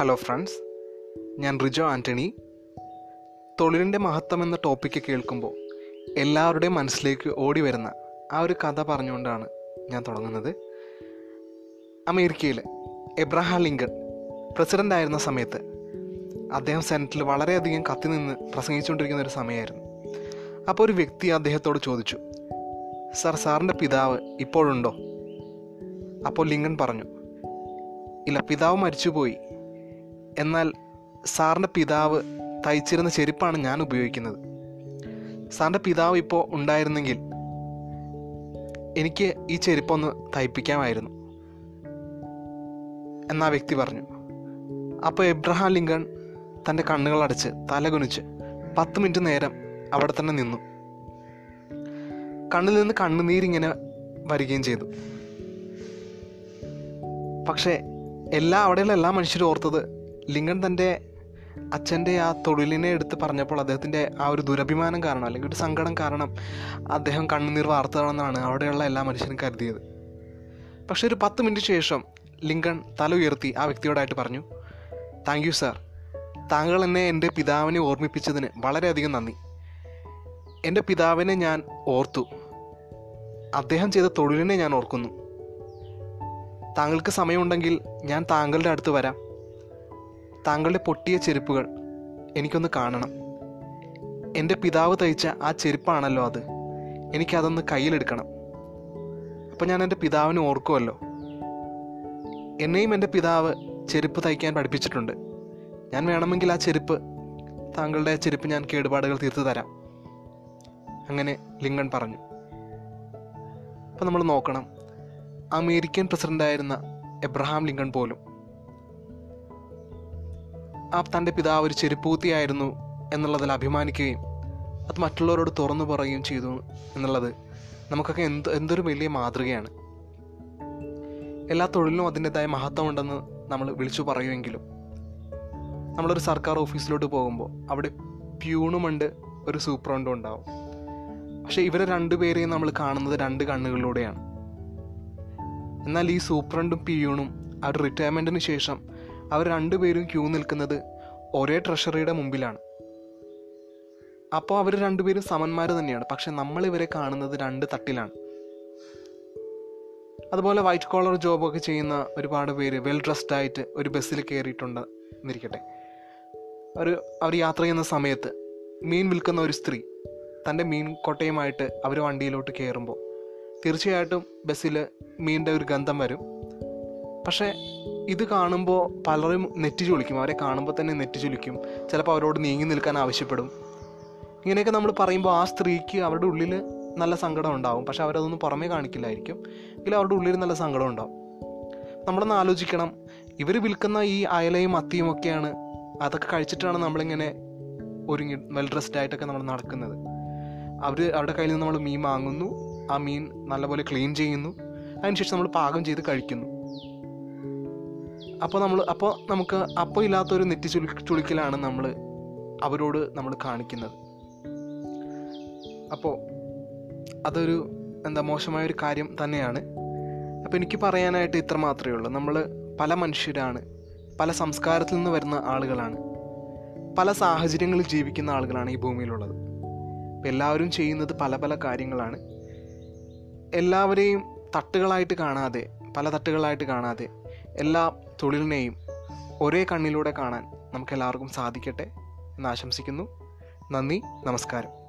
Hello friends ഞാൻ റിജോ ആന്റണി തൊഴിലിന്റെ മഹത്വം എന്ന ടോപ്പിക്ക് കേൾക്കുമ്പോൾ എല്ലാവരുടെയും മനസ്സിലേക്ക് ഓടി വരുന്ന ആ ഒരു കഥ പറഞ്ഞുകൊണ്ടാണ് ഞാൻ തുടങ്ങുന്നത്. അമേരിക്കയിൽ എബ്രഹാം ലിങ്കൺ പ്രസിഡന്റ് ആയിരുന്ന സമയത്ത് അദ്ദേഹം സെനറ്റിൽ വളരെയധികം കത്തി നിന്ന് പ്രസംഗിച്ചുകൊണ്ടിരിക്കുന്ന ഒരു സമയമായിരുന്നു. അപ്പോൾ ഒരു വ്യക്തി അദ്ദേഹത്തോട് ചോദിച്ചു സർ സാറിന്റെ പിതാവ് ഇപ്പോഴുണ്ടോ? അപ്പോൾ ലിങ്കൺ പറഞ്ഞു ഇല്ല പിതാവ് മരിച്ചുപോയി. എന്നാൽ സാറിന്റെ പിതാവ് തയ്ച്ചിരുന്ന ചെരുപ്പാണ് ഞാൻ ഉപയോഗിക്കുന്നത്. സാറിന്റെ പിതാവ് ഇപ്പോൾ ഉണ്ടായിരുന്നെങ്കിൽ എനിക്ക് ഈ ചെരുപ്പൊന്ന് തയ്പ്പിക്കാമായിരുന്നു. എന്നാ വ്യക്തി പറഞ്ഞു. അപ്പോൾ എബ്രഹാം ലിങ്കൺ തന്റെ കണ്ണുകളടച്ച് തലകുനിച്ച് പത്ത് മിനിറ്റ് നേരം അവിടെ തന്നെ നിന്നു. കണ്ണിൽ നിന്ന് കണ്ണുനീരിങ്ങനെ വരികയും ചെയ്തു. പക്ഷേ എല്ലാ അവിടെയുള്ള എല്ലാ മനുഷ്യരും ഓർത്തത് ലിങ്കൺ തന്റെ അച്ഛന്റെ ആ തൊഴിലിനെ എടുത്ത് പറഞ്ഞപ്പോൾ അദ്ദേഹത്തിന്റെ ആ ഒരു ദുരഭിമാനം കാരണം അല്ലെങ്കിൽ ഒരു സങ്കടം കാരണം അദ്ദേഹം കണ്ണുനീർ വാർത്തതാണെന്നാണ് അവിടെയുള്ള എല്ലാ മനുഷ്യരും കരുതിയത്. പക്ഷെ ഒരു പത്ത് മിനിറ്റ് ശേഷം ലിങ്കൺ തല ഉയർത്തി ആ വ്യക്തിയോടായിട്ട് പറഞ്ഞു താങ്ക് യു സാർ. താങ്കൾ എന്നെ എന്റെ പിതാവിനെ ഓർമ്മിപ്പിച്ചതിന് വളരെയധികം നന്ദി. എന്റെ പിതാവിനെ ഞാൻ ഓർത്തു. അദ്ദേഹം ചെയ്ത തൊഴിലിനെ ഞാൻ ഓർക്കുന്നു. താങ്കൾക്ക് സമയമുണ്ടെങ്കിൽ ഞാൻ താങ്കളുടെ അടുത്ത് വരാം. താങ്കളുടെ പൊട്ടിയ ചെരുപ്പുകൾ എനിക്കൊന്ന് കാണണം. എന്റെ പിതാവ് തയ്ച്ച ആ ചെരുപ്പാണല്ലോ അത്. എനിക്കതൊന്ന് കയ്യിലെടുക്കണം. അപ്പം ഞാൻ എന്റെ പിതാവിനെ ഓർക്കുമല്ലോ എന്നെയും എന്റെ പിതാവ് ചെരുപ്പ് തയ്ക്കാൻ പഠിപ്പിച്ചിട്ടുണ്ട്. ഞാൻ വേണമെങ്കിൽ ആ ചെരുപ്പ് താങ്കളുടെ ചെരുപ്പ് ഞാൻ കേടുപാടുകൾ തീർത്തു തരാം. അങ്ങനെ ലിങ്കൺ പറഞ്ഞു. അപ്പം നമ്മൾ നോക്കണം. അമേരിക്കൻ പ്രസിഡന്റായിരുന്ന എബ്രഹാം ലിങ്കൺ പോലും ആ തന്റെ പിതാവ് ഒരു ചെരുപ്പൂത്തിയായിരുന്നു എന്നുള്ളതിൽ അഭിമാനിക്കുകയും അത് മറ്റുള്ളവരോട് തുറന്നു പറയുകയും ചെയ്തു എന്നുള്ളത് നമുക്കൊക്കെ എന്ത് എന്തൊരു വലിയ മാതൃകയാണ്. എല്ലാ തൊഴിലിനും അതിന്റെതായ മഹത്വമുണ്ടെന്ന് നമ്മൾ വിളിച്ചു പറയുമെങ്കിലും നമ്മളൊരു സർക്കാർ ഓഫീസിലോട്ട് പോകുമ്പോൾ അവിടെ പ്യൂണുമുണ്ട് ഒരു സൂപ്രണ്ടും ഉണ്ടാവും. പക്ഷേ ഇവരെ രണ്ടുപേരെയും നമ്മൾ കാണുന്നത് രണ്ട് കണ്ണുകളിലൂടെയാണ്. എന്നാൽ ഈ സൂപ്രണ്ടും പിയൂണും അവർ റിട്ടയർമെന്റിന് ശേഷം അവർ രണ്ടുപേരും ക്യൂ നിൽക്കുന്നത് ഒരേ ട്രഷറിയുടെ മുമ്പിലാണ്. അപ്പോൾ അവർ രണ്ടുപേരും സമന്മാർ തന്നെയാണ്. പക്ഷെ നമ്മൾ ഇവരെ കാണുന്നത് രണ്ട് തട്ടിലാണ്. അതുപോലെ വൈറ്റ് കോളർ ജോബൊക്കെ ചെയ്യുന്ന ഒരുപാട് പേര് വെൽ ഡ്രസ്ഡ് ആയിട്ട് ഒരു ബസ്സിൽ കയറിയിട്ടുണ്ട് എന്നിരിക്കട്ടെ. ഒരു അവർ യാത്ര ചെയ്യുന്ന സമയത്ത് മീൻ വിൽക്കുന്ന ഒരു സ്ത്രീ തന്റെ മീൻ കൊട്ടയുമായിട്ട് അവർ വണ്ടിയിലോട്ട് കയറുമ്പോൾ തീർച്ചയായിട്ടും ബസ്സിൽ മീനിന്റെ ഒരു ഗന്ധം വരും. പക്ഷേ ഇത് കാണുമ്പോൾ പലരും നെറ്റ് ചൊലിക്കും അവരെ കാണുമ്പോൾ തന്നെ നെറ്റ് ചൊലിക്കും ചിലപ്പോൾ അവരോട് നീങ്ങി നിൽക്കാൻ ആവശ്യപ്പെടും. ഇങ്ങനെയൊക്കെ നമ്മൾ പറയുമ്പോൾ ആ സ്ത്രീക്ക് അവരുടെ ഉള്ളിൽ നല്ല സങ്കടം ഉണ്ടാവും. പക്ഷെ അവരതൊന്നും പുറമേ കാണിക്കില്ലായിരിക്കും. എങ്കിലും അവരുടെ ഉള്ളിൽ നല്ല സങ്കടം ഉണ്ടാവും. നമ്മളൊന്ന് ആലോചിക്കണം. ഇവർ വിൽക്കുന്ന ഈ അയലയും അത്തിയും ഒക്കെയാണ്. അതൊക്കെ കഴിച്ചിട്ടാണ് നമ്മളിങ്ങനെ ഒരുങ്ങി വെൽ ഡ്രസ്ഡ് ആയിട്ടൊക്കെ നമ്മൾ നടക്കുന്നത്. അവർ അവരുടെ കയ്യിൽ നിന്ന് നമ്മൾ മീൻ വാങ്ങുന്നു. ആ മീൻ നല്ലപോലെ ക്ലീൻ ചെയ്യുന്നു. അതിനുശേഷം നമ്മൾ പാകം ചെയ്ത് കഴിക്കുന്നു. അപ്പോൾ നമ്മൾ അപ്പോൾ നമുക്ക് അപ്പോൾ ഇല്ലാത്തൊരു നെറ്റി ചുളി ചുളിക്കലാണ് നമ്മൾ അവരോട് നമ്മൾ കാണിക്കുന്നത്. അപ്പോൾ അതൊരു എന്താ മോശമായ ഒരു കാര്യം തന്നെയാണ്. അപ്പോൾ എനിക്ക് പറയാനായിട്ട് ഇത്ര മാത്രമേ ഉള്ളൂ. നമ്മൾ പല മനുഷ്യരാണ്. പല സംസ്കാരത്തിൽ നിന്ന് വരുന്ന ആളുകളാണ്. പല സാഹചര്യങ്ങളിൽ ജീവിക്കുന്ന ആളുകളാണ് ഈ ഭൂമിയിലുള്ളത്. അപ്പോൾ എല്ലാവരും ചെയ്യുന്നത് പല പല കാര്യങ്ങളാണ്. എല്ലാവരെയും തട്ടുകളായിട്ട് കാണാതെ പല തട്ടുകളായിട്ട് കാണാതെ എല്ലാ തൊഴിലിനെയും ഒരേ കണ്ണിലൂടെ കാണാൻ നമുക്കെല്ലാവർക്കും സാധിക്കട്ടെ എന്ന് ആശംസിക്കുന്നു. നന്ദി നമസ്കാരം.